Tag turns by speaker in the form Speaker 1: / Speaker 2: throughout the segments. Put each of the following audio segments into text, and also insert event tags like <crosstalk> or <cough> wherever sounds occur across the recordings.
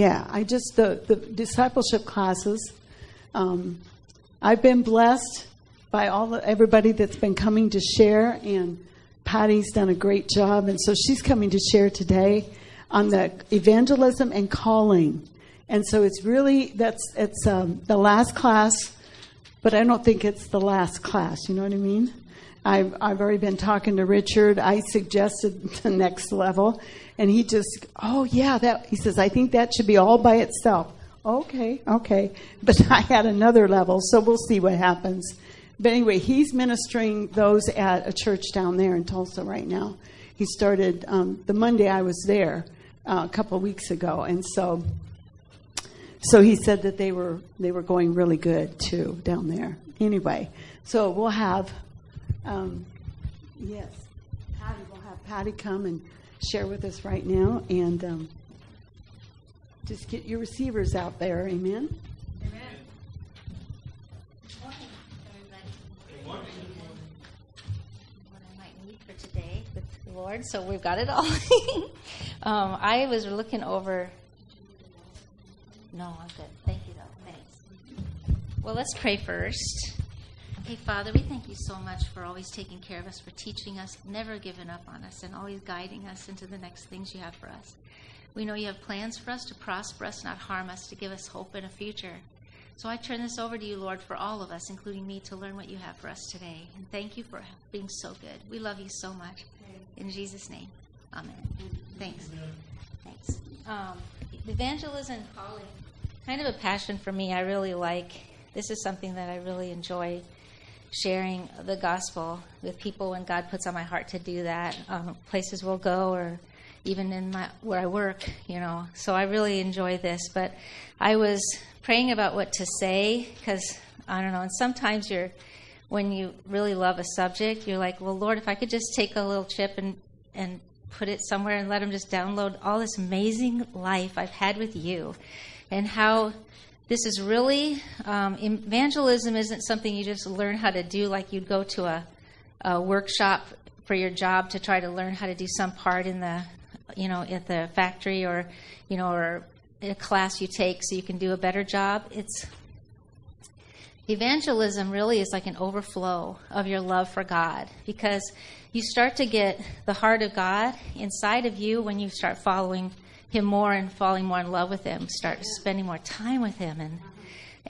Speaker 1: Yeah, I just the the discipleship classes. Um, I've been blessed by all the, everybody that's been coming to share, and Patty's done a great job, and so she's coming to share today on the evangelism and calling. And so it's really that's it's um, the last class, but I don't think it's the last class. You know what I mean? I've I've already been talking to Richard. I suggested <laughs> the next level, and he just oh yeah that he says I think that should be all by itself. Okay, okay, <laughs> but I had another level, so we'll see what happens. But anyway, he's ministering those at a church down there in Tulsa right now. He started um, the Monday I was there uh, a couple of weeks ago, and so so he said that they were they were going really good too down there. Anyway, so we'll have um, yes, Patty. We'll have Patty come and share with us right now, and um, just get your receivers out there. Amen. Amen.
Speaker 2: What I might need for today with the Lord, so we've got it all. <laughs> um, I was looking over. No, I'm good. Thank you, though. Thanks. Well, let's pray first. Hey, Father, we thank you so much for always taking care of us, for teaching us, never giving up on us, and always guiding us into the next things you have for us. We know you have plans for us to prosper us, not harm us, to give us hope and a future. So I turn this over to you, Lord, for all of us, including me, to learn what you have for us today. And thank you for being so good. We love you so much. In Jesus' name, amen. Thanks. Thanks. Um, evangelism calling, kind of a passion for me. I really like. This is something that I really enjoy sharing the gospel with people when God puts on my heart to do that. Um, places we'll go, or even in my where I work, you know. So I really enjoy this. But I was praying about what to say because I don't know. And sometimes you're when you really love a subject, you're like, well, Lord, if I could just take a little chip and, and put it somewhere and let them just download all this amazing life I've had with you and how this is really um, evangelism isn't something you just learn how to do like you'd go to a, a workshop for your job to try to learn how to do some part in the you know at the factory or you know or a class you take so you can do a better job. It's evangelism really is like an overflow of your love for God because you start to get the heart of God inside of you when you start following Him more and falling more in love with Him, start spending more time with Him and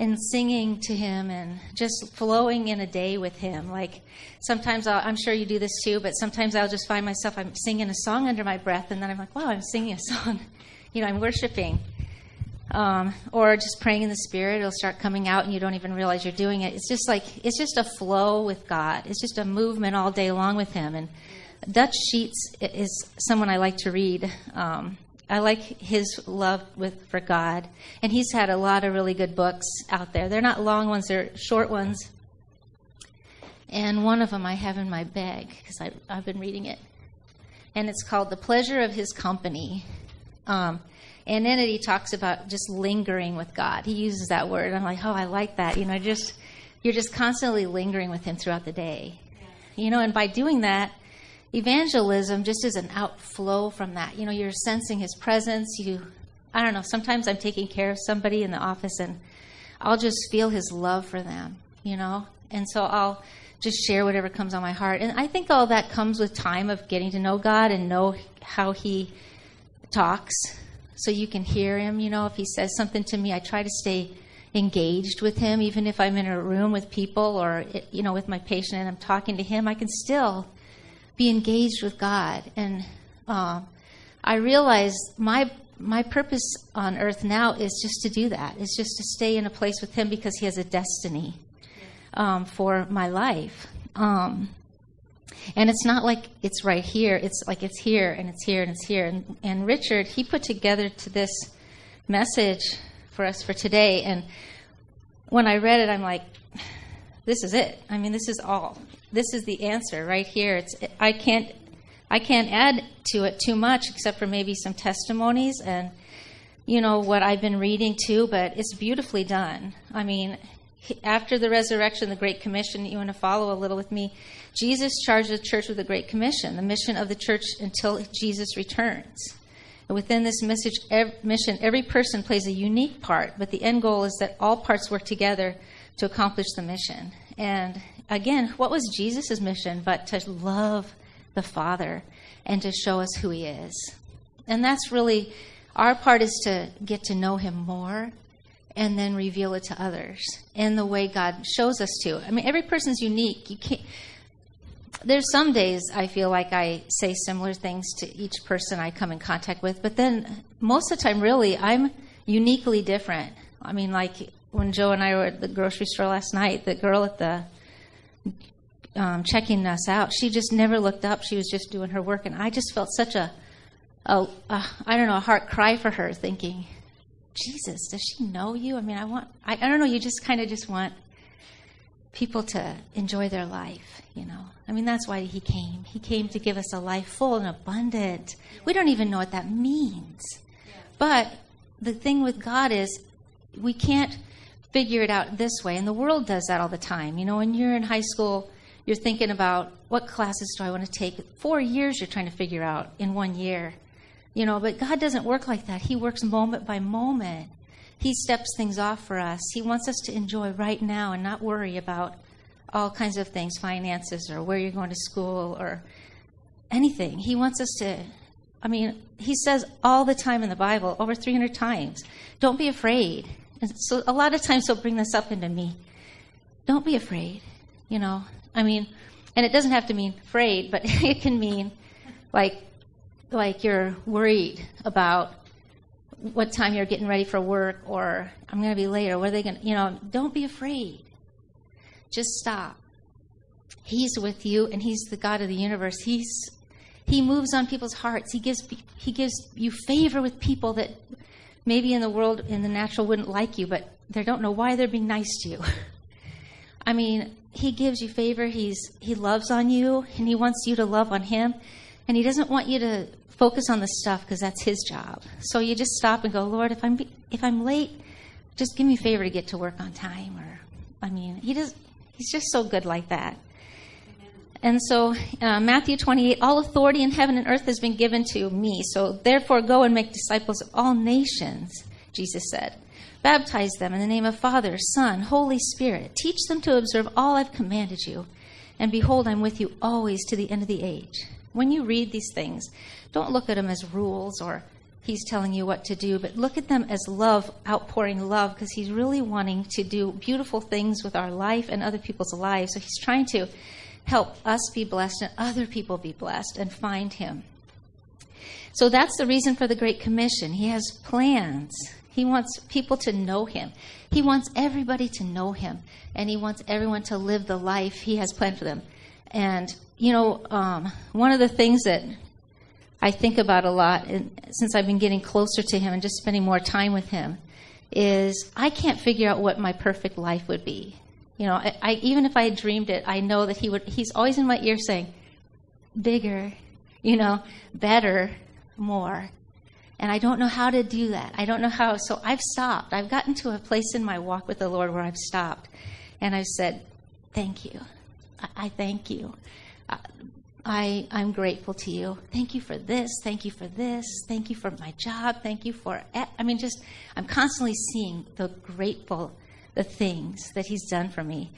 Speaker 2: and singing to him and just flowing in a day with him. Like sometimes i am sure you do this too, but sometimes I'll just find myself I'm singing a song under my breath, and then I'm like, wow, I'm singing a song. <laughs> You know, I'm worshiping. Um, or just praying in the spirit it'll start coming out and you don't even realize you're doing it. It's just like it's just a flow with god. It's just a movement all day long with him. And dutch sheets is someone i like to read. Um, i like his love with for god and he's had a lot of really good books out there they're not long ones they're short ones and one of them i have in my bag because i've been reading it and it's called the pleasure of his company um, and in it, he talks about just lingering with God. He uses that word. I'm like, oh, I like that. You know, just you're just constantly lingering with Him throughout the day. You know, and by doing that, evangelism just is an outflow from that. You know, you're sensing His presence. You, I don't know. Sometimes I'm taking care of somebody in the office, and I'll just feel His love for them. You know, and so I'll just share whatever comes on my heart. And I think all that comes with time of getting to know God and know how He talks so you can hear him. You know, if he says something to me, I try to stay engaged with him, even if I'm in a room with people or, you know, with my patient and I'm talking to him, I can still be engaged with God. And uh, I realize my my purpose on earth now is just to do that. It's just to stay in a place with Him because He has a destiny um, for my life. Um, and it's not like it's right here, it's like it's here and it's here and it's here. And, and Richard, he put together to this message for us for today. And when I read it, I'm like, this is it. I mean, this is all. This is the answer right here. It's I can't I can't add to it too much except for maybe some testimonies and you know what I've been reading too, but it's beautifully done. I mean, after the resurrection, the Great Commission, you want to follow a little with me. Jesus charged the church with the Great Commission, the mission of the church until Jesus returns. And Within this message, mission, every person plays a unique part, but the end goal is that all parts work together to accomplish the mission. And again, what was Jesus' mission but to love the Father and to show us who He is? And that's really our part is to get to know Him more and then reveal it to others in the way God shows us to. I mean, every person's unique. You can't. There's some days I feel like I say similar things to each person I come in contact with, but then most of the time, really, I'm uniquely different. I mean, like when Joe and I were at the grocery store last night, the girl at the um, checking us out, she just never looked up. She was just doing her work, and I just felt such a, a, a I don't know, a heart cry for her, thinking, Jesus, does she know you? I mean, I want, I, I don't know, you just kind of just want people to enjoy their life, you know. I mean, that's why he came. He came to give us a life full and abundant. We don't even know what that means. But the thing with God is we can't figure it out this way. And the world does that all the time. You know, when you're in high school, you're thinking about what classes do I want to take? Four years you're trying to figure out in one year. You know, but God doesn't work like that. He works moment by moment. He steps things off for us. He wants us to enjoy right now and not worry about all kinds of things, finances or where you're going to school or anything. He wants us to, I mean, he says all the time in the Bible, over 300 times, don't be afraid. And so a lot of times he'll bring this up into me. Don't be afraid, you know. I mean, and it doesn't have to mean afraid, but <laughs> it can mean like like you're worried about what time you're getting ready for work or I'm going to be late or what are they going to, you know, don't be afraid. Just stop. He's with you and he's the God of the universe. He's he moves on people's hearts. He gives he gives you favor with people that maybe in the world in the natural wouldn't like you, but they don't know why they're being nice to you. <laughs> I mean, he gives you favor. He's he loves on you and he wants you to love on him. And he doesn't want you to focus on the stuff because that's his job. So you just stop and go, Lord, if I'm if I'm late, just give me favor to get to work on time. Or, I mean, he does. He's just so good like that. And so, uh, Matthew 28, all authority in heaven and earth has been given to me. So, therefore, go and make disciples of all nations, Jesus said. Baptize them in the name of Father, Son, Holy Spirit. Teach them to observe all I've commanded you. And behold, I'm with you always to the end of the age. When you read these things, don't look at them as rules or he's telling you what to do, but look at them as love, outpouring love, because he's really wanting to do beautiful things with our life and other people's lives. So he's trying to help us be blessed and other people be blessed and find him. So that's the reason for the Great Commission. He has plans. He wants people to know him. He wants everybody to know him. And he wants everyone to live the life he has planned for them. And, you know, um, one of the things that I think about a lot and since I've been getting closer to him and just spending more time with him is I can't figure out what my perfect life would be. You know, I, I, even if I had dreamed it, I know that he would. He's always in my ear saying, "Bigger, you know, better, more." And I don't know how to do that. I don't know how. So I've stopped. I've gotten to a place in my walk with the Lord where I've stopped, and I've said, "Thank you. I, I thank you. Uh, I, I'm grateful to you. Thank you for this. Thank you for this. Thank you for my job. Thank you for, I mean, just, I'm constantly seeing the grateful, the things that He's done for me.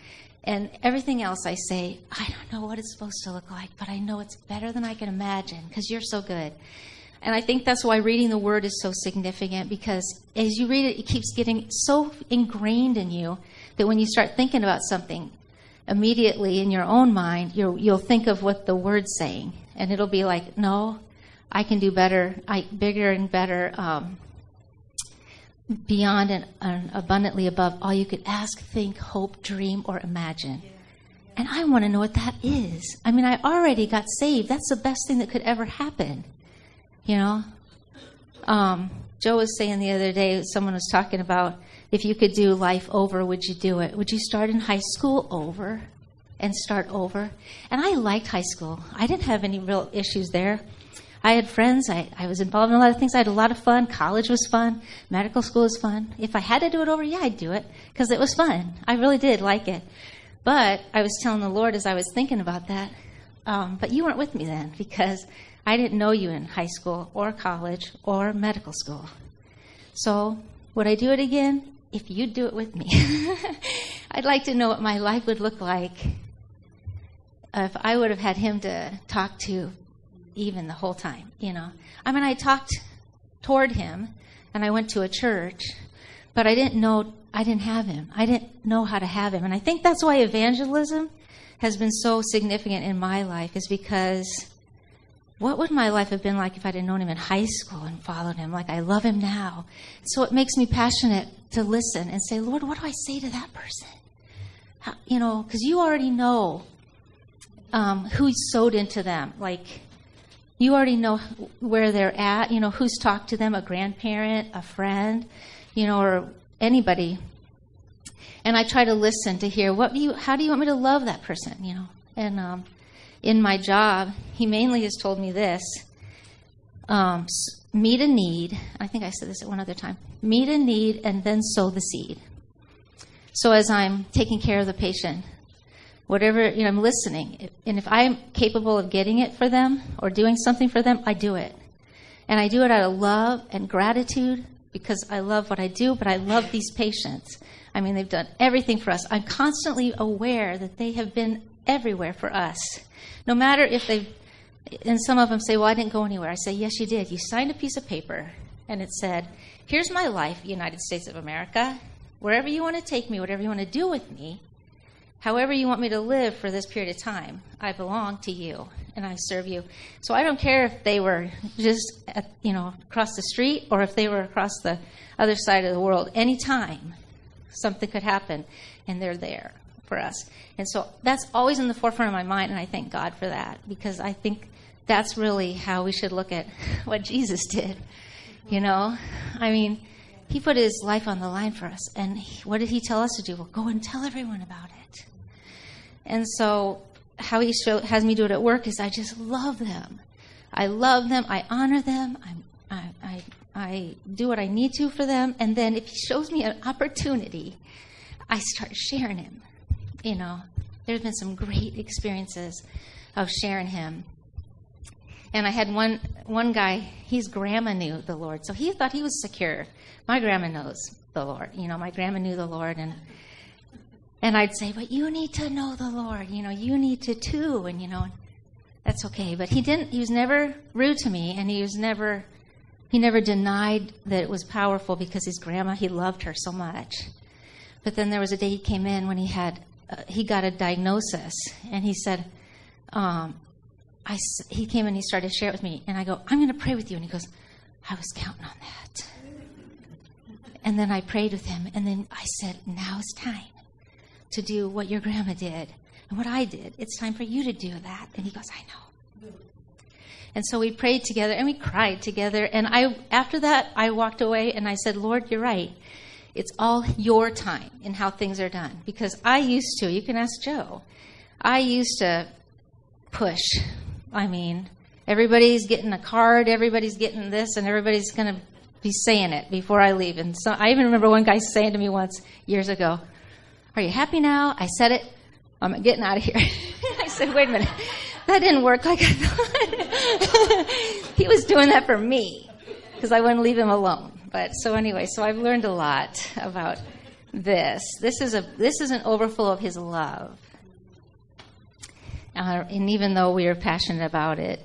Speaker 2: And everything else I say, I don't know what it's supposed to look like, but I know it's better than I can imagine because you're so good. And I think that's why reading the Word is so significant because as you read it, it keeps getting so ingrained in you that when you start thinking about something, immediately in your own mind, you will think of what the word's saying, and it'll be like, no, I can do better, I, bigger and better, um, beyond and, and, abundantly above all you could ask, think, hope, dream, or imagine. And I want to know what that is. I mean, I already got saved. That's the best thing that could ever happen. You know? Um, Joe was saying the other day, someone was talking about if you could do life over, would you do it? Would you start in high school over and start over? And I liked high school. I didn't have any real issues there. I had friends. I, I was involved in a lot of things. I had a lot of fun. College was fun. Medical school was fun. If I had to do it over, yeah, I'd do it because it was fun. I really did like it. But I was telling the Lord as I was thinking about that, um, but you weren't with me then because I didn't know you in high school or college or medical school. So, would I do it again? If you'd do it with me. <laughs> I'd like to know what my life would look like if I would have had him to talk to even the whole time, you know. I mean, I talked toward him and I went to a church, but I didn't know, I didn't have him. I didn't know how to have him. And I think that's why evangelism has been so significant in my life, is because what would my life have been like if I'd have known him in high school and followed him like I love him now? So it makes me passionate to listen and say, Lord, what do I say to that person? How, you know, because you already know um, who's sowed into them. Like, you already know where they're at, you know, who's talked to them, a grandparent, a friend, you know, or anybody. And I try to listen to hear what do you, how do you want me to love that person, you know? And um, in my job, he mainly has told me this um, meet a need. I think I said this at one other time meet a need and then sow the seed. So as I'm taking care of the patient, whatever, you know, I'm listening. And if I'm capable of getting it for them or doing something for them, I do it. And I do it out of love and gratitude because I love what I do, but I love these patients. I mean, they've done everything for us. I'm constantly aware that they have been everywhere for us. No matter if they've, and some of them say, Well, I didn't go anywhere. I say, Yes, you did. You signed a piece of paper and it said, Here's my life, United States of America. Wherever you want to take me, whatever you want to do with me, however you want me to live for this period of time, I belong to you and I serve you. So I don't care if they were just at, you know across the street or if they were across the other side of the world. Anytime something could happen, and they're there for us. And so that's always in the forefront of my mind, and I thank God for that because I think that's really how we should look at <laughs> what Jesus did. You know, I mean, he put his life on the line for us, and he, what did he tell us to do? Well, go and tell everyone about it. And so, how he show, has me do it at work is I just love them. I love them. I honor them. I, I, I, I do what I need to for them. And then if he shows me an opportunity, I start sharing him. You know, there's been some great experiences of sharing him. And I had one one guy, his grandma knew the Lord, so he thought he was secure. My grandma knows the Lord. You know, my grandma knew the Lord and and I'd say, but you need to know the Lord. You know, you need to too. And, you know, that's okay. But he didn't, he was never rude to me and he was never, he never denied that it was powerful because his grandma, he loved her so much. But then there was a day he came in when he had, he got a diagnosis and he said, um, I, he came and he started to share it with me. And I go, I'm going to pray with you. And he goes, I was counting on that. And then I prayed with him. And then I said, now it's time to do what your grandma did and what I did. It's time for you to do that. And he goes, I know. And so we prayed together and we cried together. And I, after that, I walked away and I said, Lord, you're right. It's all your time in how things are done. Because I used to, you can ask Joe, I used to push. I mean, everybody's getting a card, everybody's getting this, and everybody's going to be saying it before I leave. And so I even remember one guy saying to me once years ago, are you happy now? I said it. I'm getting out of here. <laughs> I said, Wait a minute. That didn't work like I thought. <laughs> he was doing that for me because I wouldn't leave him alone. But so anyway, so I've learned a lot about this. This is a this is an overflow of his love. Uh, and even though we are passionate about it,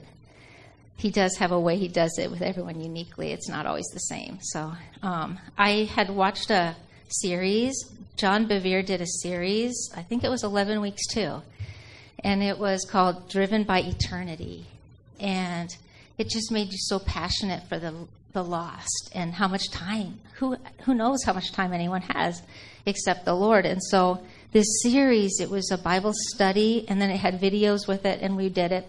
Speaker 2: he does have a way he does it with everyone uniquely. It's not always the same. So um, I had watched a series John Bevere did a series, I think it was 11 weeks too, and it was called Driven by Eternity. And it just made you so passionate for the, the lost and how much time, who, who knows how much time anyone has except the Lord. And so this series, it was a Bible study, and then it had videos with it, and we did it.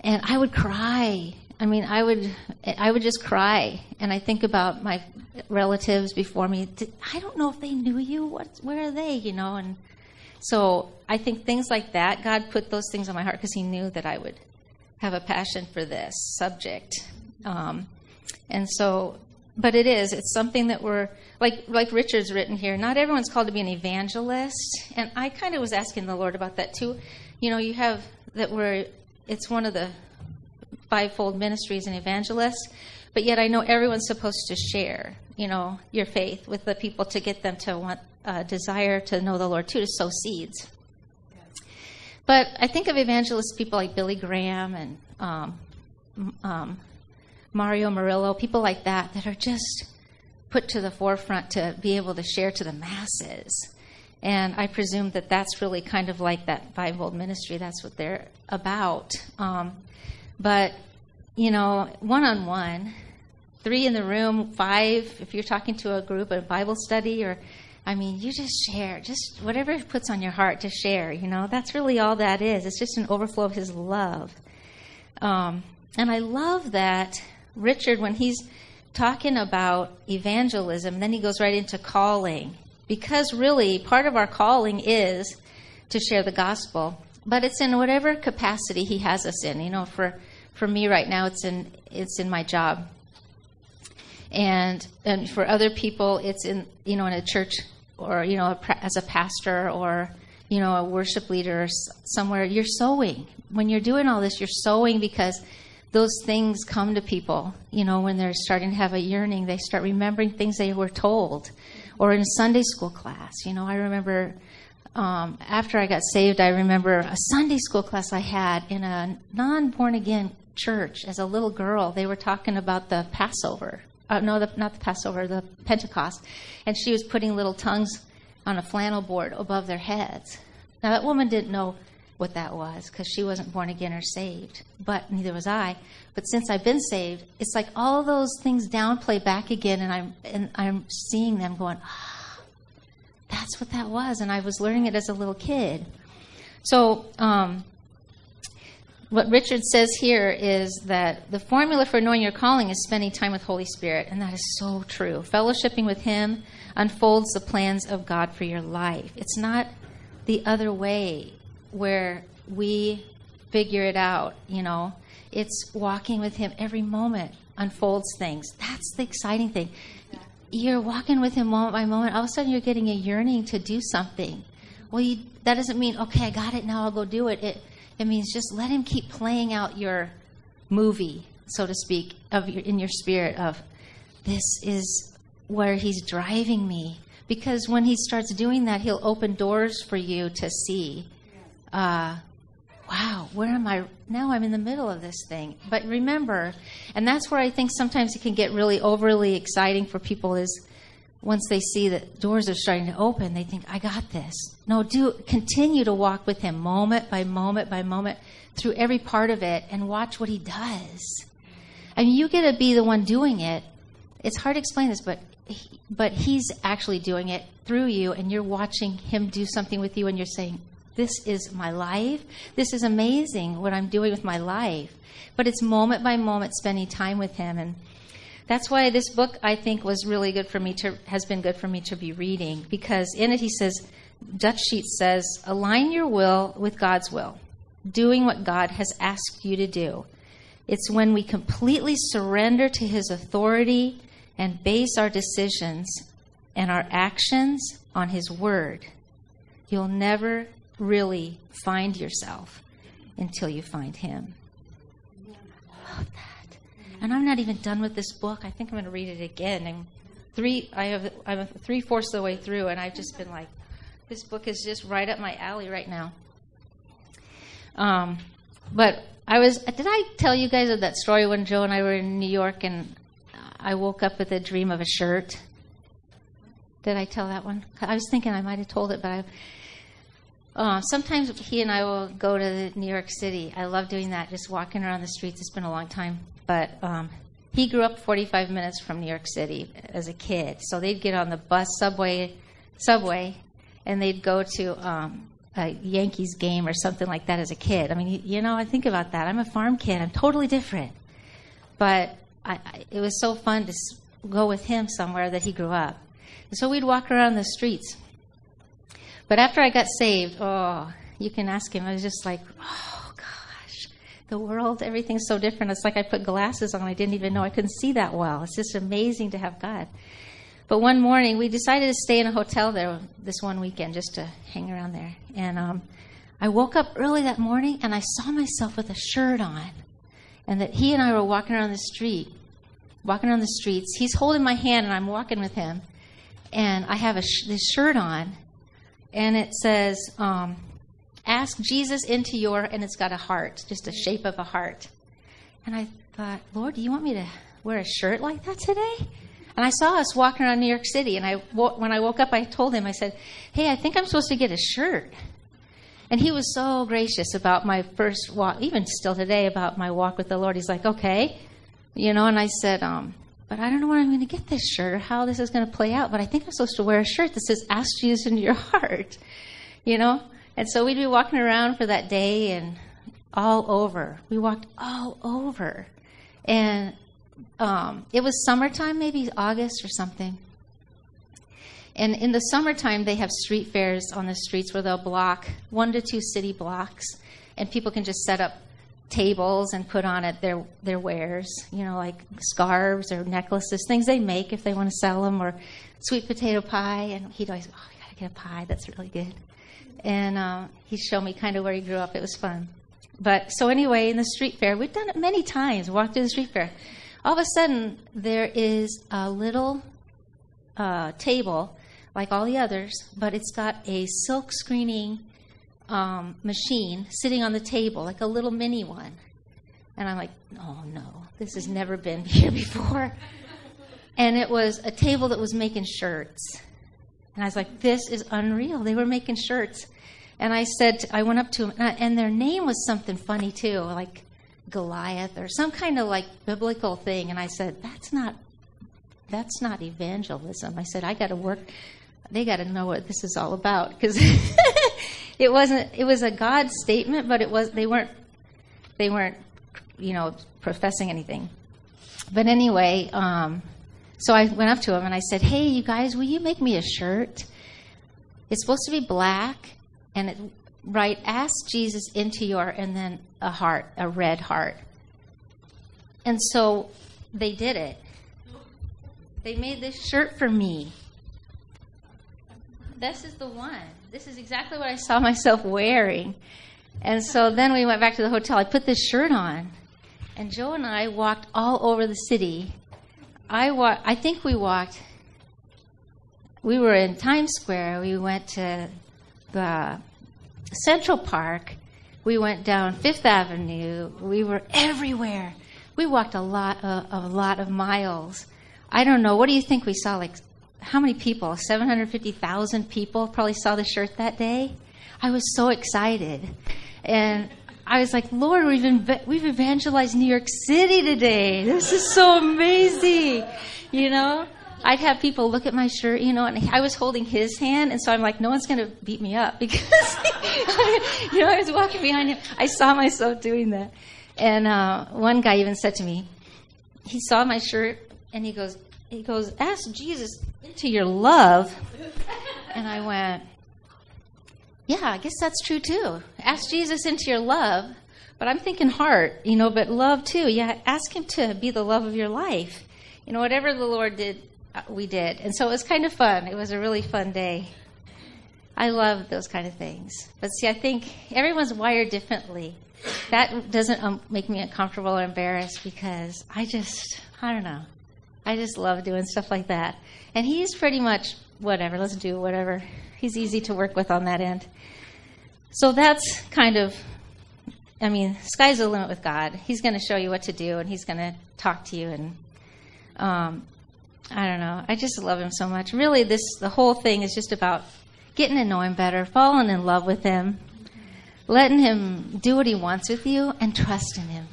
Speaker 2: And I would cry I mean, I would, I would just cry, and I think about my relatives before me. I don't know if they knew you. What, where are they? You know, and so I think things like that. God put those things on my heart because He knew that I would have a passion for this subject, um, and so. But it is. It's something that we're like. Like Richard's written here. Not everyone's called to be an evangelist, and I kind of was asking the Lord about that too. You know, you have that we're, it's one of the fivefold ministries and evangelists, but yet I know everyone's supposed to share, you know, your faith with the people to get them to want, uh, desire to know the Lord too, to sow seeds. But I think of evangelist people like Billy Graham and um, um, Mario Murillo, people like that, that are just put to the forefront to be able to share to the masses. And I presume that that's really kind of like that fivefold ministry. That's what they're about. Um, but, you know, one on one, three in the room, five, if you're talking to a group, a Bible study, or, I mean, you just share, just whatever it puts on your heart to share, you know, that's really all that is. It's just an overflow of His love. Um, and I love that Richard, when he's talking about evangelism, then he goes right into calling. Because really, part of our calling is to share the gospel, but it's in whatever capacity he has us in. You know, for for me right now, it's in it's in my job, and and for other people, it's in you know in a church or you know as a pastor or you know a worship leader or somewhere. You're sowing when you're doing all this. You're sowing because those things come to people. You know, when they're starting to have a yearning, they start remembering things they were told, or in a Sunday school class. You know, I remember um, after I got saved, I remember a Sunday school class I had in a non born again church as a little girl. They were talking about the Passover. Uh, no, the, not the Passover, the Pentecost. And she was putting little tongues on a flannel board above their heads. Now, that woman didn't know what that was because she wasn't born again or saved, but neither was I. But since I've been saved, it's like all those things downplay back again, and I'm and I'm seeing them going, ah, that's what that was, and I was learning it as a little kid. So, um, what Richard says here is that the formula for knowing your calling is spending time with Holy Spirit, and that is so true. Fellowshipping with Him unfolds the plans of God for your life. It's not the other way where we figure it out, you know. It's walking with him every moment unfolds things. That's the exciting thing. You're walking with him moment by moment. All of a sudden, you're getting a yearning to do something. Well, you, that doesn't mean okay, I got it now. I'll go do it. It it means just let him keep playing out your movie, so to speak, of your, in your spirit of this is where he's driving me. Because when he starts doing that, he'll open doors for you to see uh, wow, where am I? Now I'm in the middle of this thing. But remember, and that's where I think sometimes it can get really overly exciting for people is once they see that doors are starting to open, they think, I got this. No, do continue to walk with him moment by moment by moment through every part of it and watch what he does. I mean, you get to be the one doing it. It's hard to explain this, but he, but he's actually doing it through you, and you're watching him do something with you, and you're saying, this is my life. This is amazing what I'm doing with my life. But it's moment by moment spending time with Him. And that's why this book, I think, was really good for me to, has been good for me to be reading. Because in it, he says, Dutch Sheet says, align your will with God's will, doing what God has asked you to do. It's when we completely surrender to His authority and base our decisions and our actions on His word. You'll never really find yourself until you find Him. I love that. And I'm not even done with this book. I think I'm going to read it again. And three, I have, I'm three fourths of the way through, and I've just been like, this book is just right up my alley right now. Um, but I was, did I tell you guys of that story when Joe and I were in New York and I woke up with a dream of a shirt? Did I tell that one? I was thinking I might have told it, but I, uh, sometimes he and I will go to New York City. I love doing that, just walking around the streets. It's been a long time. But um, he grew up 45 minutes from New York City as a kid. So they'd get on the bus, subway, subway, and they'd go to um, a Yankees game or something like that as a kid. I mean, you know, I think about that. I'm a farm kid. I'm totally different. But I, I, it was so fun to go with him somewhere that he grew up. And so we'd walk around the streets but after I got saved, oh, you can ask him. I was just like, oh gosh, the world, everything's so different. It's like I put glasses on. I didn't even know I couldn't see that well. It's just amazing to have God. But one morning, we decided to stay in a hotel there this one weekend just to hang around there. And um, I woke up early that morning and I saw myself with a shirt on. And that he and I were walking around the street, walking around the streets. He's holding my hand and I'm walking with him. And I have sh- this shirt on. And it says, um, Ask Jesus into your, and it's got a heart, just a shape of a heart. And I thought, Lord, do you want me to wear a shirt like that today? And I saw us walking around New York City, and I, when I woke up, I told him, I said, Hey, I think I'm supposed to get a shirt. And he was so gracious about my first walk, even still today, about my walk with the Lord. He's like, okay. You know, and I said, um, but I don't know where I'm going to get this shirt or how this is going to play out. But I think I'm supposed to wear a shirt that says, ask Jesus into your <laughs> heart. You know? And so we'd be walking around for that day and all over. We walked all over. And um, it was summertime, maybe August or something. And in the summertime, they have street fairs on the streets where they'll block one to two city blocks, and people can just set up tables and put on it their their wares, you know, like scarves or necklaces, things they make if they want to sell them, or sweet potato pie. And he'd always, oh, you gotta get a pie, that's really good. And uh, he'd show me kind of where he grew up. It was fun. But so anyway, in the street fair, we've done it many times. Walked through the street fair. All of a sudden, there is a little uh, table like all the others, but it's got a silk screening um, machine sitting on the table, like a little mini one. And I'm like, oh no, this has never been <laughs> here before. And it was a table that was making shirts. And I was like, this is unreal. They were making shirts. And I said, I went up to them, and their name was something funny too, like Goliath or some kind of like biblical thing. And I said, that's not, that's not evangelism. I said, I got to work they got to know what this is all about because <laughs> it wasn't it was a god statement but it was they weren't they weren't you know professing anything. But anyway um, so i went up to him and i said hey you guys will you make me a shirt? It's supposed to be black and it write ask jesus into your and then a heart a red heart. And so they did it. They made this shirt for me. This is the one. This is exactly what I saw myself wearing. And so then we went back to the hotel. I put this shirt on, and Joe and I walked all over the city. I wa- I think we walked. We were in Times Square. We went to the Central Park. We went down Fifth Avenue. We were everywhere. We walked a lot, of, a lot of miles. I don't know. What do you think we saw? Like how many people? 750,000 people probably saw the shirt that day. I was so excited. And I was like, Lord, we've, we've evangelized New York City today. This is so amazing. You know? I'd have people look at my shirt, you know, and I was holding his hand, and so I'm like, no one's going to beat me up <laughs> because, <laughs> you know, I was walking behind him. I saw myself doing that. And uh, one guy even said to me, he saw my shirt, and he goes, he goes, ask Jesus into your love. And I went, yeah, I guess that's true too. Ask Jesus into your love. But I'm thinking heart, you know, but love too. Yeah, ask him to be the love of your life. You know, whatever the Lord did, uh, we did. And so it was kind of fun. It was a really fun day. I love those kind of things. But see, I think everyone's wired differently. That doesn't um, make me uncomfortable or embarrassed because I just, I don't know. I just love doing stuff like that. And he's pretty much whatever, let's do whatever. He's easy to work with on that end. So that's kind of, I mean, sky's the limit with God. He's going to show you what to do and he's going to talk to you. And um, I don't know. I just love him so much. Really, this, the whole thing is just about getting to know him better, falling in love with him, letting him do what he wants with you, and trusting him.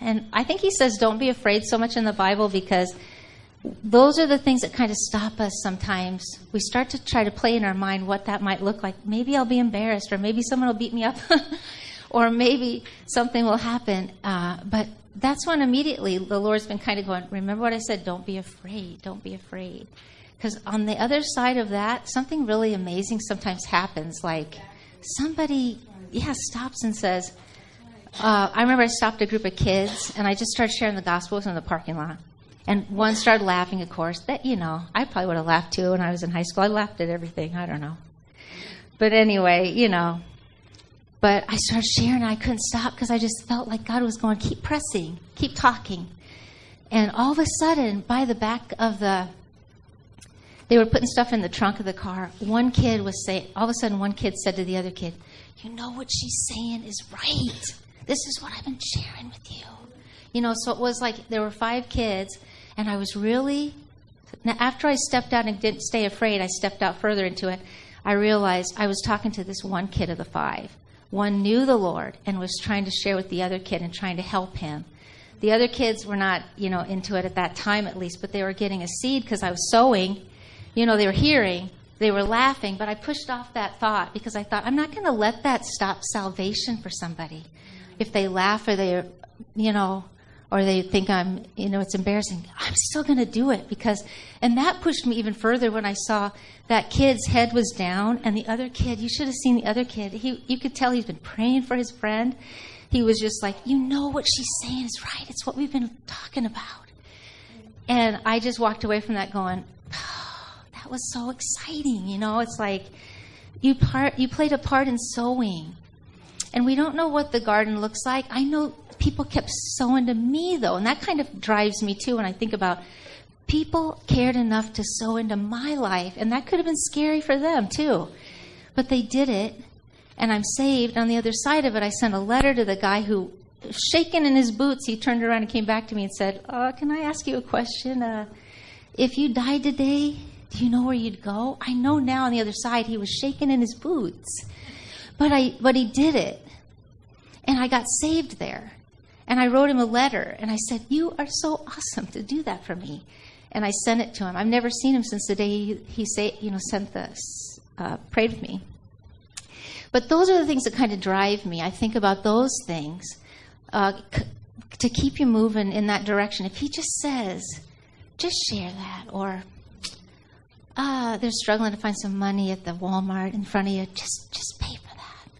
Speaker 2: And I think he says, don't be afraid so much in the Bible because those are the things that kind of stop us sometimes. We start to try to play in our mind what that might look like. Maybe I'll be embarrassed, or maybe someone will beat me up, <laughs> or maybe something will happen. Uh, but that's when immediately the Lord's been kind of going, Remember what I said? Don't be afraid. Don't be afraid. Because on the other side of that, something really amazing sometimes happens. Like somebody, yeah, stops and says, uh, I remember I stopped a group of kids and I just started sharing the gospel in the parking lot. And one started laughing, of course. That, you know, I probably would have laughed too when I was in high school. I laughed at everything. I don't know. But anyway, you know, but I started sharing I couldn't stop because I just felt like God was going, keep pressing, keep talking. And all of a sudden, by the back of the, they were putting stuff in the trunk of the car. One kid was saying, all of a sudden, one kid said to the other kid, You know what she's saying is right. This is what I've been sharing with you. You know, so it was like there were five kids, and I was really, now after I stepped out and didn't stay afraid, I stepped out further into it. I realized I was talking to this one kid of the five. One knew the Lord and was trying to share with the other kid and trying to help him. The other kids were not, you know, into it at that time at least, but they were getting a seed because I was sowing. You know, they were hearing, they were laughing, but I pushed off that thought because I thought I'm not going to let that stop salvation for somebody. If they laugh or they, you know, or they think I'm, you know, it's embarrassing. I'm still going to do it because, and that pushed me even further when I saw that kid's head was down and the other kid, you should have seen the other kid. He, you could tell he's been praying for his friend. He was just like, you know what she's saying is right. It's what we've been talking about. And I just walked away from that going, oh, that was so exciting. You know, it's like you part, you played a part in sowing. And we don't know what the garden looks like. I know people kept sowing to me, though, and that kind of drives me too when I think about people cared enough to sow into my life, and that could have been scary for them too. But they did it, and I'm saved. On the other side of it, I sent a letter to the guy who, shaking in his boots, he turned around and came back to me and said, uh, Can I ask you a question? Uh, if you died today, do you know where you'd go? I know now on the other side he was shaking in his boots. But I but he did it. And I got saved there. And I wrote him a letter and I said, You are so awesome to do that for me. And I sent it to him. I've never seen him since the day he, he say, you know, sent this, uh, prayed with me. But those are the things that kind of drive me. I think about those things uh, c- to keep you moving in that direction. If he just says, just share that, or ah, they're struggling to find some money at the Walmart in front of you, just just pay for that,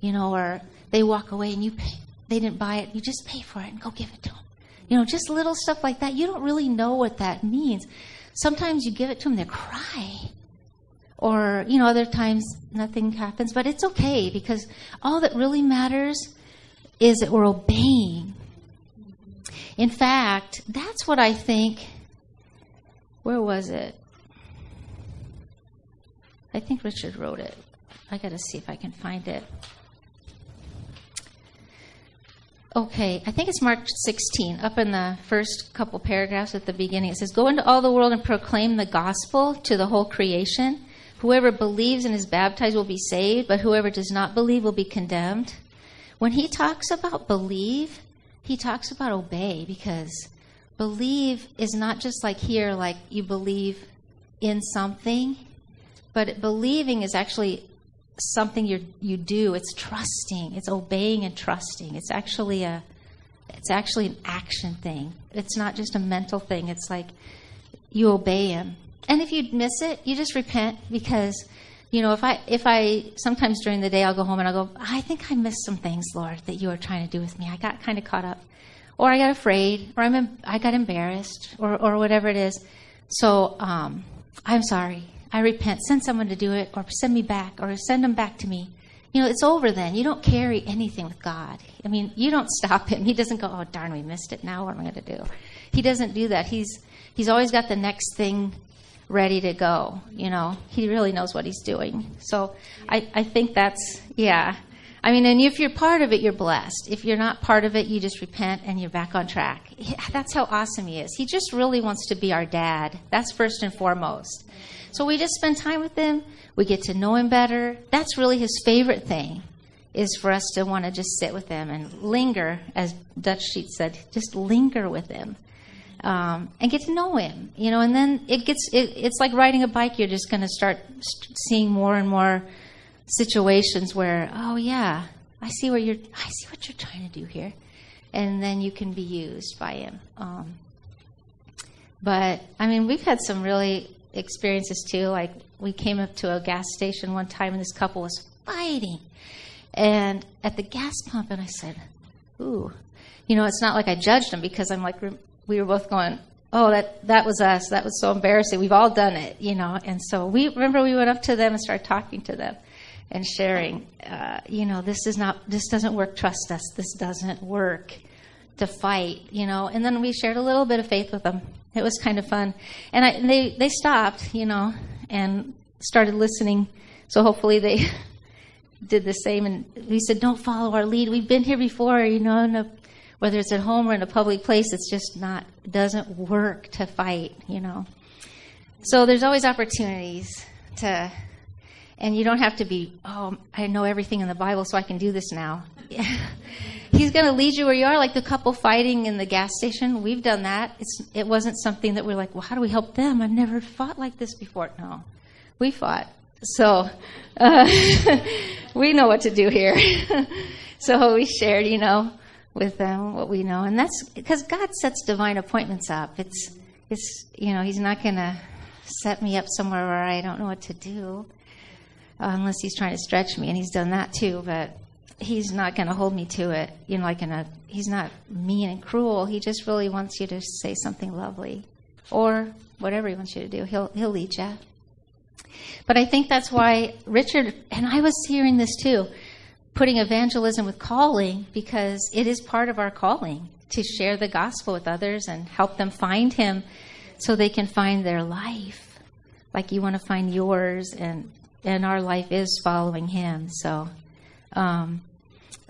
Speaker 2: you know, or they walk away and you pay, they didn't buy it, you just pay for it and go give it to them. You know, just little stuff like that. You don't really know what that means. Sometimes you give it to them, they cry. Or, you know, other times nothing happens, but it's okay because all that really matters is that we're obeying. In fact, that's what I think. Where was it? I think Richard wrote it. I got to see if I can find it. Okay, I think it's Mark 16, up in the first couple paragraphs at the beginning. It says, Go into all the world and proclaim the gospel to the whole creation. Whoever believes and is baptized will be saved, but whoever does not believe will be condemned. When he talks about believe, he talks about obey because believe is not just like here, like you believe in something, but believing is actually something you you do. It's trusting. It's obeying and trusting. It's actually a it's actually an action thing. It's not just a mental thing. It's like you obey him. And if you miss it, you just repent because you know, if I if I sometimes during the day I'll go home and I'll go, I think I missed some things, Lord, that you were trying to do with me. I got kind of caught up, or I got afraid, or I'm I got embarrassed, or or whatever it is. So um, I'm sorry. I repent. Send someone to do it, or send me back, or send them back to me. You know, it's over then. You don't carry anything with God. I mean, you don't <laughs> stop him. He doesn't go, oh, darn, we missed it. Now what am I going to do? He doesn't do that. He's, he's always got the next thing ready to go. You know, he really knows what he's doing. So I, I think that's, yeah. I mean, and if you're part of it, you're blessed. If you're not part of it, you just repent and you're back on track. That's how awesome he is. He just really wants to be our dad. That's first and foremost. So we just spend time with him. We get to know him better. That's really his favorite thing, is for us to want to just sit with him and linger, as Dutch Sheet said, just linger with him. Um, and get to know him, you know, and then it gets, it, it's like riding a bike. You're just going to start seeing more and more situations where, oh yeah, I see what you're, I see what you're trying to do here. And then you can be used by him. Um, but I mean, we've had some really experiences too. Like we came up to a gas station one time and this couple was fighting. And at the gas pump, and I said, Ooh, you know, it's not like I judged them because I'm like, we were both going, Oh, that, that was us. That was so embarrassing. We've all done it, you know. And so we remember we went up to them and started talking to them. and sharing, uh, you know, this is not, this doesn't work. Trust us. This doesn't work to fight, you know. And then we shared a little bit of faith with them. It was kind of fun, and I, they they stopped, you know, and started listening. So hopefully they <laughs> did the same. And we said, don't follow our lead. We've been here before, you know. A, whether it's at home or in a public place, it's just not doesn't work to fight, you know. So there's always opportunities to and you don't have to be, oh, I know everything in the Bible, so I can do this now. <laughs> He's going to lead you where you are, like the couple fighting in the gas station. We've done that. It's, it wasn't something that we're like, well, how do we help them? I've never fought like this before. No, we fought. So uh, <laughs> we know what to do here. <laughs> so we shared, you know, with them what we know, and that's because God sets divine appointments up. It's, it's, you know, He's not going to set me up somewhere where I don't know what to do unless he's trying to stretch me, and he's done that too. But he's not going to hold me to it. You know, like in a he's not mean and cruel. He just really wants you to say something lovely, or whatever he wants you to do. He'll he'll lead you. But I think that's why Richard and I was hearing this too, putting evangelism with calling because it is part of our calling to share the gospel with others and help them find him so they can find their life like you want to find yours and and our life is following Him. So, um,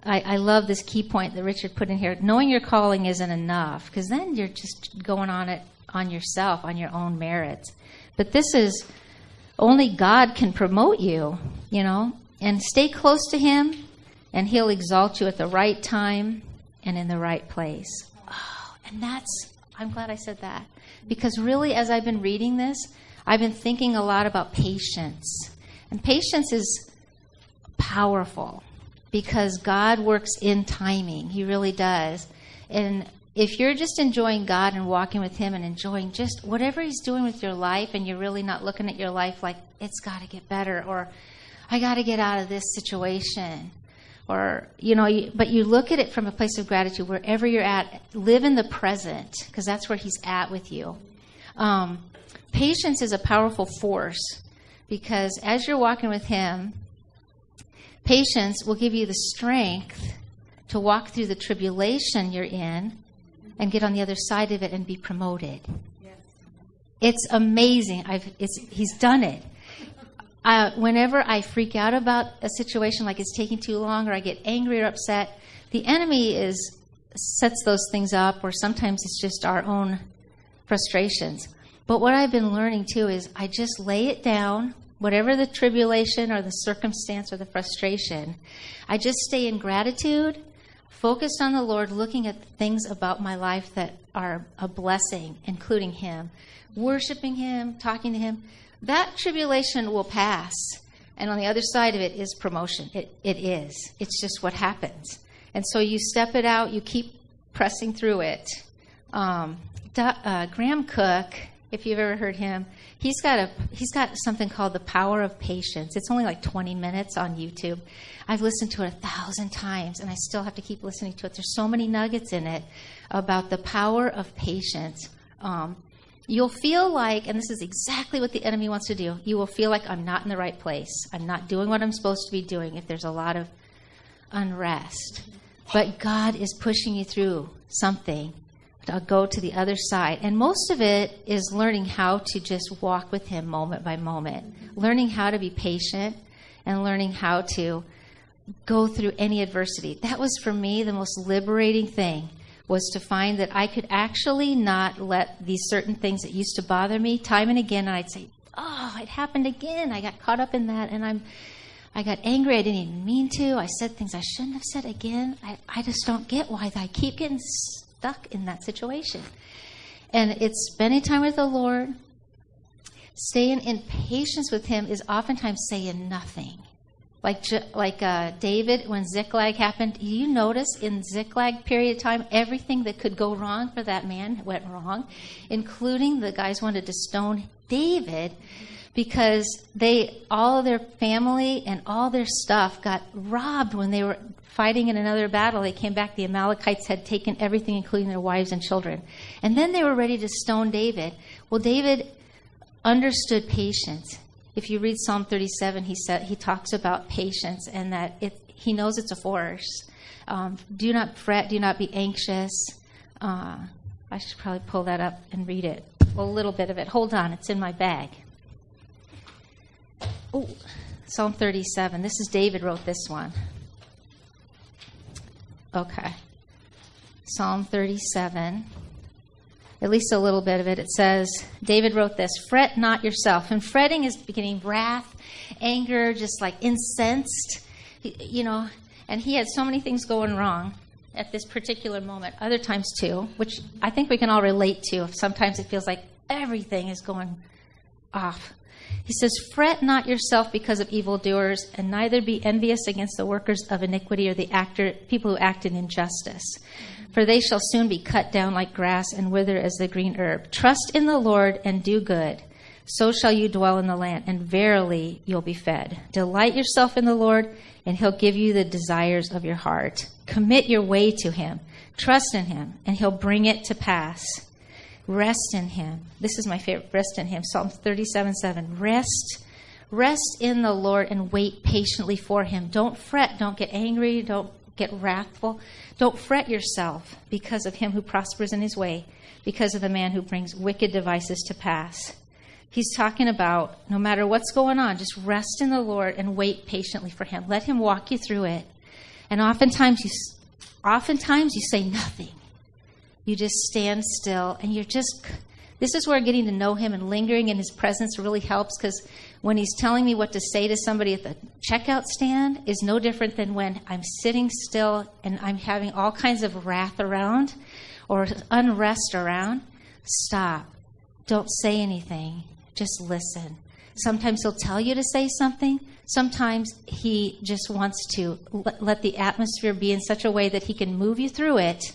Speaker 2: I, I, love this key point that Richard put in here. Knowing your calling isn't enough because then you're just going on it on yourself, on your own merits. But this is only God can promote you, you know, and stay close to Him, and He'll exalt you at the right time and in the right place. Oh, and that's, I'm glad I said that because really, as I've been reading this, I've been thinking a lot about patience and patience is powerful because God works in timing. He really does. And if you're just enjoying God and walking with Him and enjoying just whatever He's doing with your life, and you're really not looking at your life like it's got to get better or I got to get out of this situation, or you know, but you look at it from a place of gratitude wherever you're at. Live in the present because that's where He's at with you. Um, patience is a powerful force because as you're walking with Him, patience will give you the strength to walk through the tribulation you're in and get on the other side of it and be promoted. Yes. It's amazing. I've, it's, he's done it. Uh, whenever I freak out about a situation like it's taking too long or I get angry or upset, the enemy is sets those things up, or sometimes it's just our own frustrations. But what I've been learning too is I just lay it down, whatever the tribulation or the circumstance or the frustration. I just stay in gratitude, focused on the Lord, looking at things about my life that are a blessing, including Him, worshiping Him, talking to Him. That tribulation will pass. And on the other side of it is promotion. It, it is. It's just what happens. And so you step it out, you keep pressing through it. Um, uh, Graham Cooke if you've ever heard him. He's got a he's got something called the power of patience. It's only like 20 minutes on YouTube. I've listened to it a thousand times, and I still have to keep listening to it. There's so many nuggets in it about the power of patience. Um, you'll feel like, and this is exactly what the enemy wants to do. You will feel like I'm not in the right place. I'm not doing what I'm supposed to be doing. If there's a lot of unrest, but God is pushing you through something I'll go to the other side. And most of it is learning how to just walk with Him moment by moment, learning how to be patient, and learning how to go through any adversity. That was for me the most liberating thing was to find that I could actually not let these certain things that used to bother me time and again and I'd say, "Oh, it happened again. I got caught up in that and I'm I got angry. I didn't even mean to. I said things I shouldn't have said again. I, I just don't get why I keep getting stuck in that situation. And it's spending time with the Lord, staying in patience with Him is oftentimes saying nothing. Like like uh, David, when Ziklag happened, you notice in Ziklag period of time, everything that could go wrong for that man went wrong, including the guys wanted to stone David because they all their family and all their stuff got robbed when they were fighting in another battle, they came back. The Amalekites had taken everything, including their wives and children. And then they were ready to stone David. Well, David understood patience. if you read Psalm 37, he said he talks about patience and that it, he knows it's a force. Um, do not fret, do not be anxious. Uh, I should probably pull that up and read it. A little bit of it. Hold on, it's in my bag. Oh, Psalm 37. This is David wrote this one. Okay. Psalm 37 at least a little bit of it. It says, David wrote this Fret not yourself. And fretting is beginning wrath, anger, just like incensed, you know. And he had so many things going wrong at this particular moment, other times too, which I think we can all relate to. If Sometimes it feels like everything is going off. He says, Fret not yourself because of evildoers, and neither be envious against the workers of iniquity or the actor, people who act in injustice for they shall soon be cut down like grass and wither as the green herb. Trust in the Lord and do good. So shall you dwell in the land, and verily you'll be fed. Delight yourself in the Lord, and he'll give you the desires of your heart. Commit your way to him. Trust in him, and he'll bring it to pass. Rest in him. This is my favorite. Rest in him. Psalm 37 7. Rest. Rest in the Lord and wait patiently for him. Don't fret. Don't get angry. Don't get wrathful. Don't fret yourself because of him who prospers in his way, because of the man who brings wicked devices to pass. He's talking about no matter what's going on, just rest in the Lord and wait patiently for him. Let him walk you through it. And oftentimes you oftentimes you say nothing. You just stand still and you're just this is where getting to know him and lingering in his presence really helps because when he's telling me what to say to somebody at the checkout stand is no different than when I'm sitting still and I'm having all kinds of wrath around or unrest around. Stop. Don't say anything. Just listen. Sometimes he'll tell you to say something. Sometimes he just wants to let the atmosphere be in such a way that he can move you through it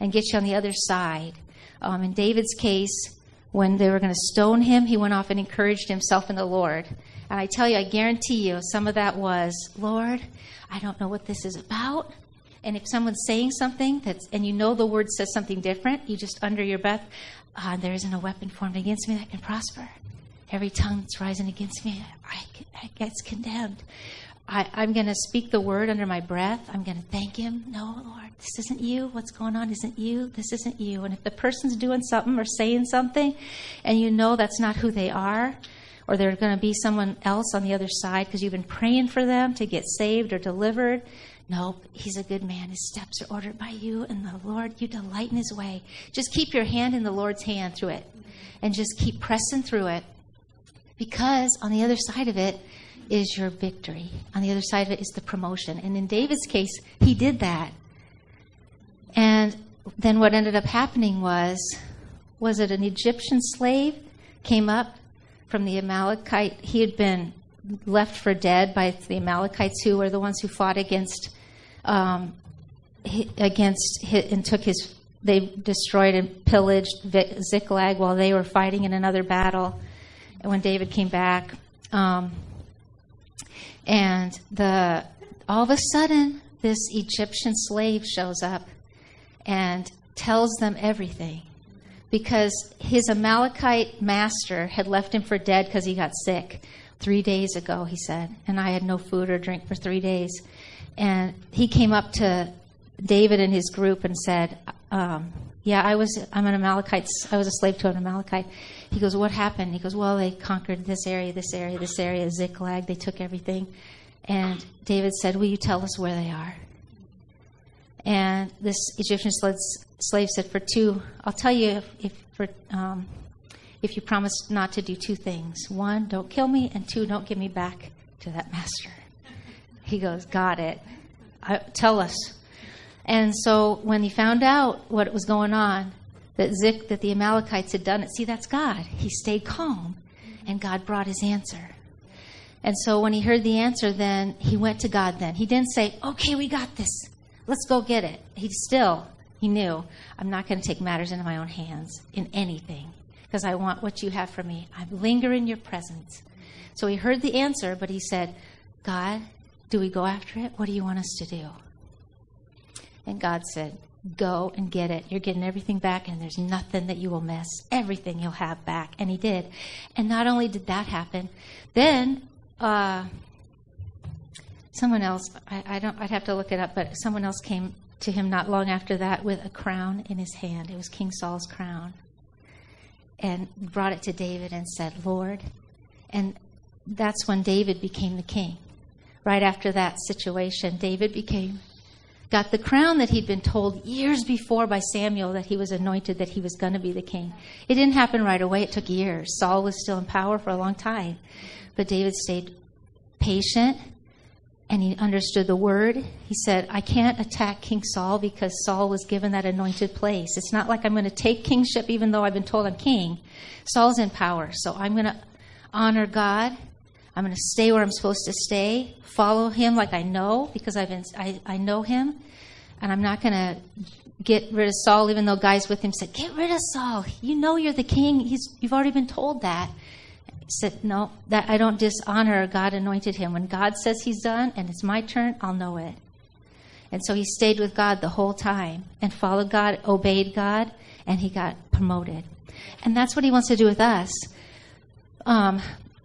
Speaker 2: and get you on the other side. Um, in David's case, when they were going to stone him, he went off and encouraged himself in the Lord. And I tell you, I guarantee you, some of that was, Lord, I don't know what this is about. And if someone's saying something that's, and you know the word says something different, you just under your breath, uh, there isn't a weapon formed against me that can prosper. Every tongue that's rising against me, I, I gets condemned. I, I'm going to speak the word under my breath. I'm going to thank him. No, Lord, this isn't you. What's going on isn't you. This isn't you. And if the person's doing something or saying something and you know that's not who they are, or they're going to be someone else on the other side because you've been praying for them to get saved or delivered, nope, he's a good man. His steps are ordered by you, and the Lord, you delight in his way. Just keep your hand in the Lord's hand through it and just keep pressing through it because on the other side of it, is your victory. On the other side of it is the promotion. And in David's case, he did that. And then what ended up happening was was it an Egyptian slave came up from the Amalekite he had been left for dead by the Amalekites who were the ones who fought against um, against and took his they destroyed and pillaged Ziklag while they were fighting in another battle. And when David came back, um, and the all of a sudden, this Egyptian slave shows up and tells them everything because his Amalekite master had left him for dead because he got sick three days ago, he said, and I had no food or drink for three days. And he came up to David and his group and said, um, "Yeah, I was. I'm an Amalekite. I was a slave to an Amalekite." He goes, "What happened?" He goes, "Well, they conquered this area, this area, this area, Ziklag. They took everything." And David said, "Will you tell us where they are?" And this Egyptian slave said, "For two, I'll tell you if, if for." Um, if you promise not to do two things one, don't kill me, and two, don't give me back to that master. He goes, Got it. I, tell us. And so when he found out what was going on, that Zik, that the Amalekites had done it. See, that's God. He stayed calm, and God brought his answer. And so when he heard the answer, then he went to God. Then he didn't say, "Okay, we got this. Let's go get it." He still he knew I'm not going to take matters into my own hands in anything because I want what you have for me. I linger in your presence. So he heard the answer, but he said, "God, do we go after it? What do you want us to do?" And God said, Go and get it. You're getting everything back, and there's nothing that you will miss. Everything you'll have back. And he did. And not only did that happen, then uh, someone else, I, I don't, I'd have to look it up, but someone else came to him not long after that with a crown in his hand. It was King Saul's crown. And brought it to David and said, Lord. And that's when David became the king. Right after that situation, David became got the crown that he'd been told years before by Samuel that he was anointed, that he was going to be the king. It didn't happen right away, it took years. Saul was still in power for a long time. But David stayed patient and he understood the word. He said, I can't attack King Saul because Saul was given that anointed place. It's not like I'm going to take kingship even though I've been told I'm king. Saul's in power, so I'm going to honor God I'm going to stay where I'm supposed to stay, follow him like I know because I've been, I, I know him, and I'm not going to get rid of Saul, even though guys with him said, "Get rid of Saul. You know you're the king. He's, you've already been told that." Said, "No, that I don't dishonor God anointed him. When God says he's done and it's my turn, I'll know it." And so he stayed with God the whole time and followed God, obeyed God, and he got promoted. And that's what he wants to do with us. Um,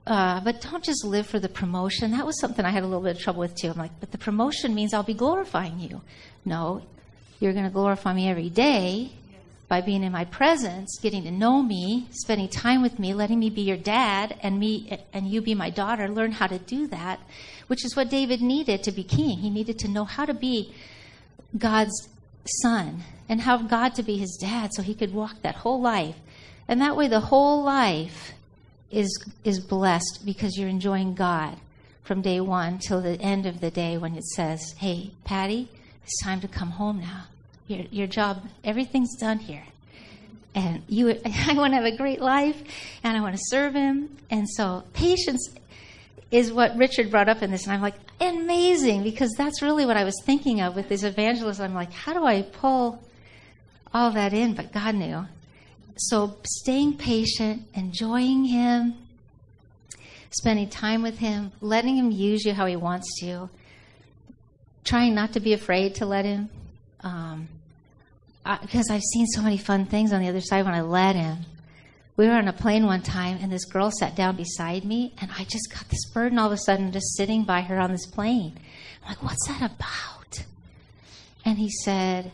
Speaker 2: uh, but don't just live for the promotion. That was something I had a little bit of trouble with too. I'm like, but the promotion means I'll be glorifying you. No, you're going to glorify me every day by being in my presence, getting to know me, spending time with me, letting me be your dad, and me and you be my daughter. Learn how to do that, which is what David needed to be king. He needed to know how to be God's son and have God to be his dad, so he could walk that whole life. And that way, the whole life is is blessed because you're enjoying God from day one till the end of the day when it says, "Hey, Patty, it's time to come home now. Your your job, everything's done here." And you, <laughs> I want to have a great life, and I want to serve Him. And so, patience is what Richard brought up in this, and I'm like, amazing, because that's really what I was thinking of with this evangelism. I'm like, how do I pull all that in? But God knew. So, staying patient, enjoying Him, spending time with Him, letting Him use you how He wants to, trying not to be afraid to let Him. Um, because I've seen so many fun things on the other side when I let Him. We were on a plane one time, and this girl sat down beside me, and I just got this burden all of a sudden just sitting by her on this plane. I'm like, what's that about? And he said,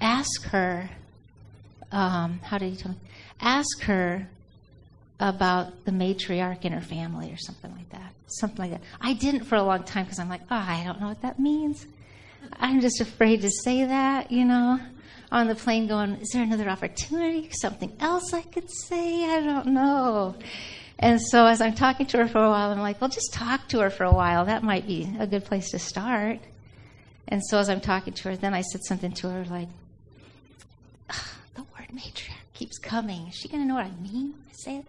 Speaker 2: ask her um, how did he tell me? Ask her about the matriarch in her family or something like that. Something like that. I didn't for a long time because I'm like, oh, I don't know what that means. I'm just afraid to say that, you know, on the plane going, is there another opportunity? Something else I could say? I don't know. And so as I'm talking to her for a while, I'm like, well, just talk to her for a while. That might be a good place to start. And so as I'm talking to her, then I said something to her like, The word matriarch keeps coming. Is she going to know what I mean I say it?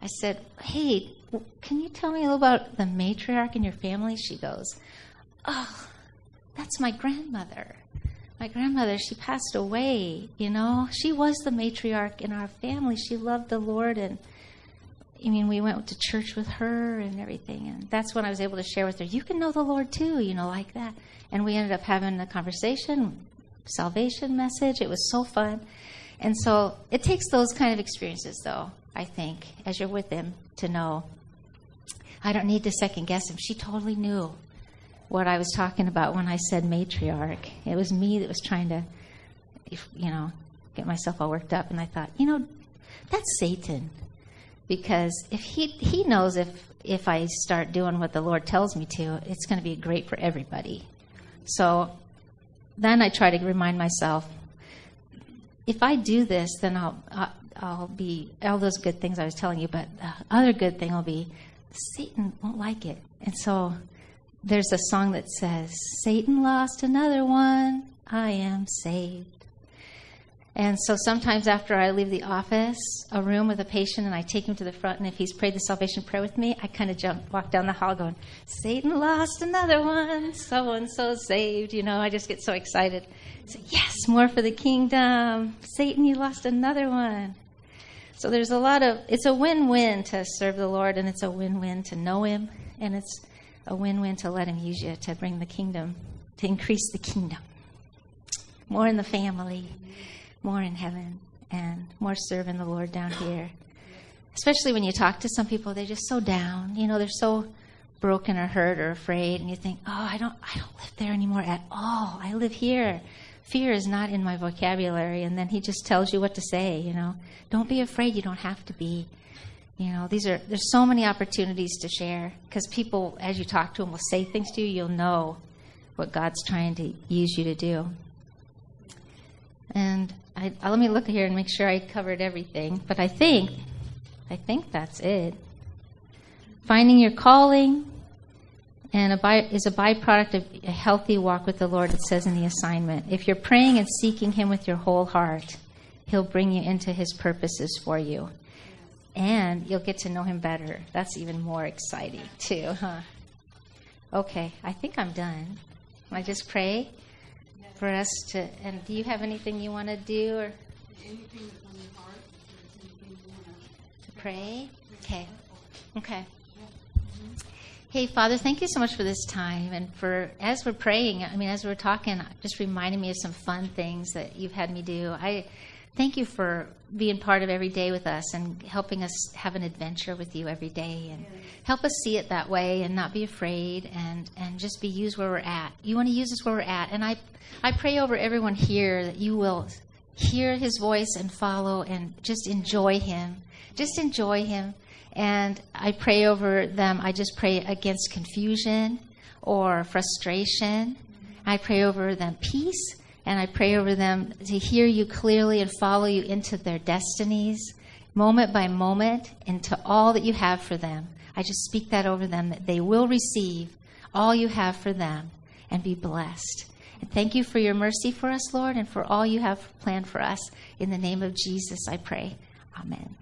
Speaker 2: I said, Hey, can you tell me a little about the matriarch in your family? She goes, Oh, that's my grandmother. My grandmother, she passed away, you know. She was the matriarch in our family. She loved the Lord and I mean, we went to church with her and everything. And that's when I was able to share with her, you can know the Lord too, you know, like that. And we ended up having a conversation, salvation message. It was so fun. And so it takes those kind of experiences, though, I think, as you're with him, to know. I don't need to second guess him. She totally knew what I was talking about when I said matriarch. It was me that was trying to, you know, get myself all worked up. And I thought, you know, that's Satan. Because if he, he knows if, if I start doing what the Lord tells me to, it's going to be great for everybody. So then I try to remind myself if I do this, then I'll, I'll be all those good things I was telling you, but the other good thing will be Satan won't like it. And so there's a song that says, Satan lost another one, I am saved. And so sometimes after I leave the office, a room with a patient, and I take him to the front, and if he's prayed the salvation prayer with me, I kind of jump, walk down the hall going, Satan lost another one, so and so saved. You know, I just get so excited. So, yes, more for the kingdom. Satan, you lost another one. So there's a lot of, it's a win win to serve the Lord, and it's a win win to know Him, and it's a win win to let Him use you to bring the kingdom, to increase the kingdom. more in the family, more in heaven, and more serving the Lord down here. Especially when you talk to some people, they're just so down. You know, they're so broken or hurt or afraid, and you think, "Oh, I don't, I don't live there anymore at all. I live here." Fear is not in my vocabulary, and then he just tells you what to say. You know, don't be afraid. You don't have to be. You know, these are there's so many opportunities to share because people, as you talk to them, will say things to you. You'll know what God's trying to use you to do. And I, I, let me look here and make sure I covered everything. But I think, I think that's it. Finding your calling and a by, is a byproduct of a healthy walk with the Lord. It says in the assignment. If you're praying and seeking Him with your whole heart, He'll bring you into His purposes for you, and you'll get to know Him better. That's even more exciting too, huh? Okay, I think I'm done. I just pray for us to. And do you have anything you want to do or
Speaker 1: Anything that's on your heart, you
Speaker 2: to pray? Okay. Okay. Mm-hmm. Hey, Father, thank you so much for this time and for as we're praying. I mean, as we're talking, just reminding me of some fun things that you've had me do. I thank you for being part of every day with us and helping us have an adventure with you every day and help us see it that way and not be afraid and and just be used where we're at. You want to use us where we're at, and I I pray over everyone here that you will hear His voice and follow and just enjoy Him. Just enjoy Him and I pray over them. I just pray against confusion or frustration. I pray over them peace, and I pray over them to hear you clearly and follow you into their destinies, moment by moment, into all that you have for them. I just speak that over them that they will receive all you have for them and be blessed. And thank you for your mercy for us, Lord, and for all you have planned for us. In the name of Jesus, I pray. Amen.